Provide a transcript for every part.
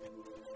何?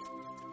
うん。